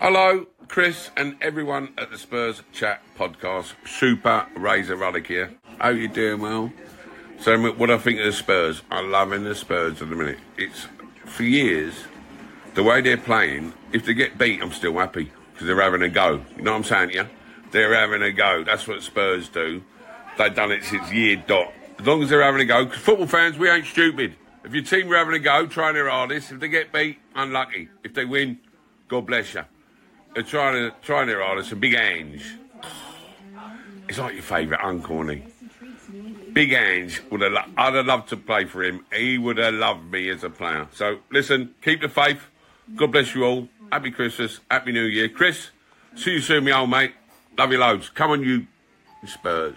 Hello, Chris, and everyone at the Spurs Chat podcast. Super Razor Ruddock here. How you doing, well? So, what I think of the Spurs, I'm loving the Spurs at the minute. It's for years the way they're playing. If they get beat, I'm still happy because they're having a go. You know what I'm saying? Yeah, they're having a go. That's what Spurs do. They've done it since year dot. As long as they're having a go, because football fans, we ain't stupid. If your team are having a go, trying their hardest. If they get beat, unlucky. If they win, God bless you. To trying their hardest. And Big Ange, it's like your favourite uncle, is Big Ange would have. Lo- I'd have loved to play for him. He would have loved me as a player. So listen, keep the faith. God bless you all. Happy Christmas. Happy New Year. Chris, see you soon, my old mate. Love you loads. Come on, you Spurs.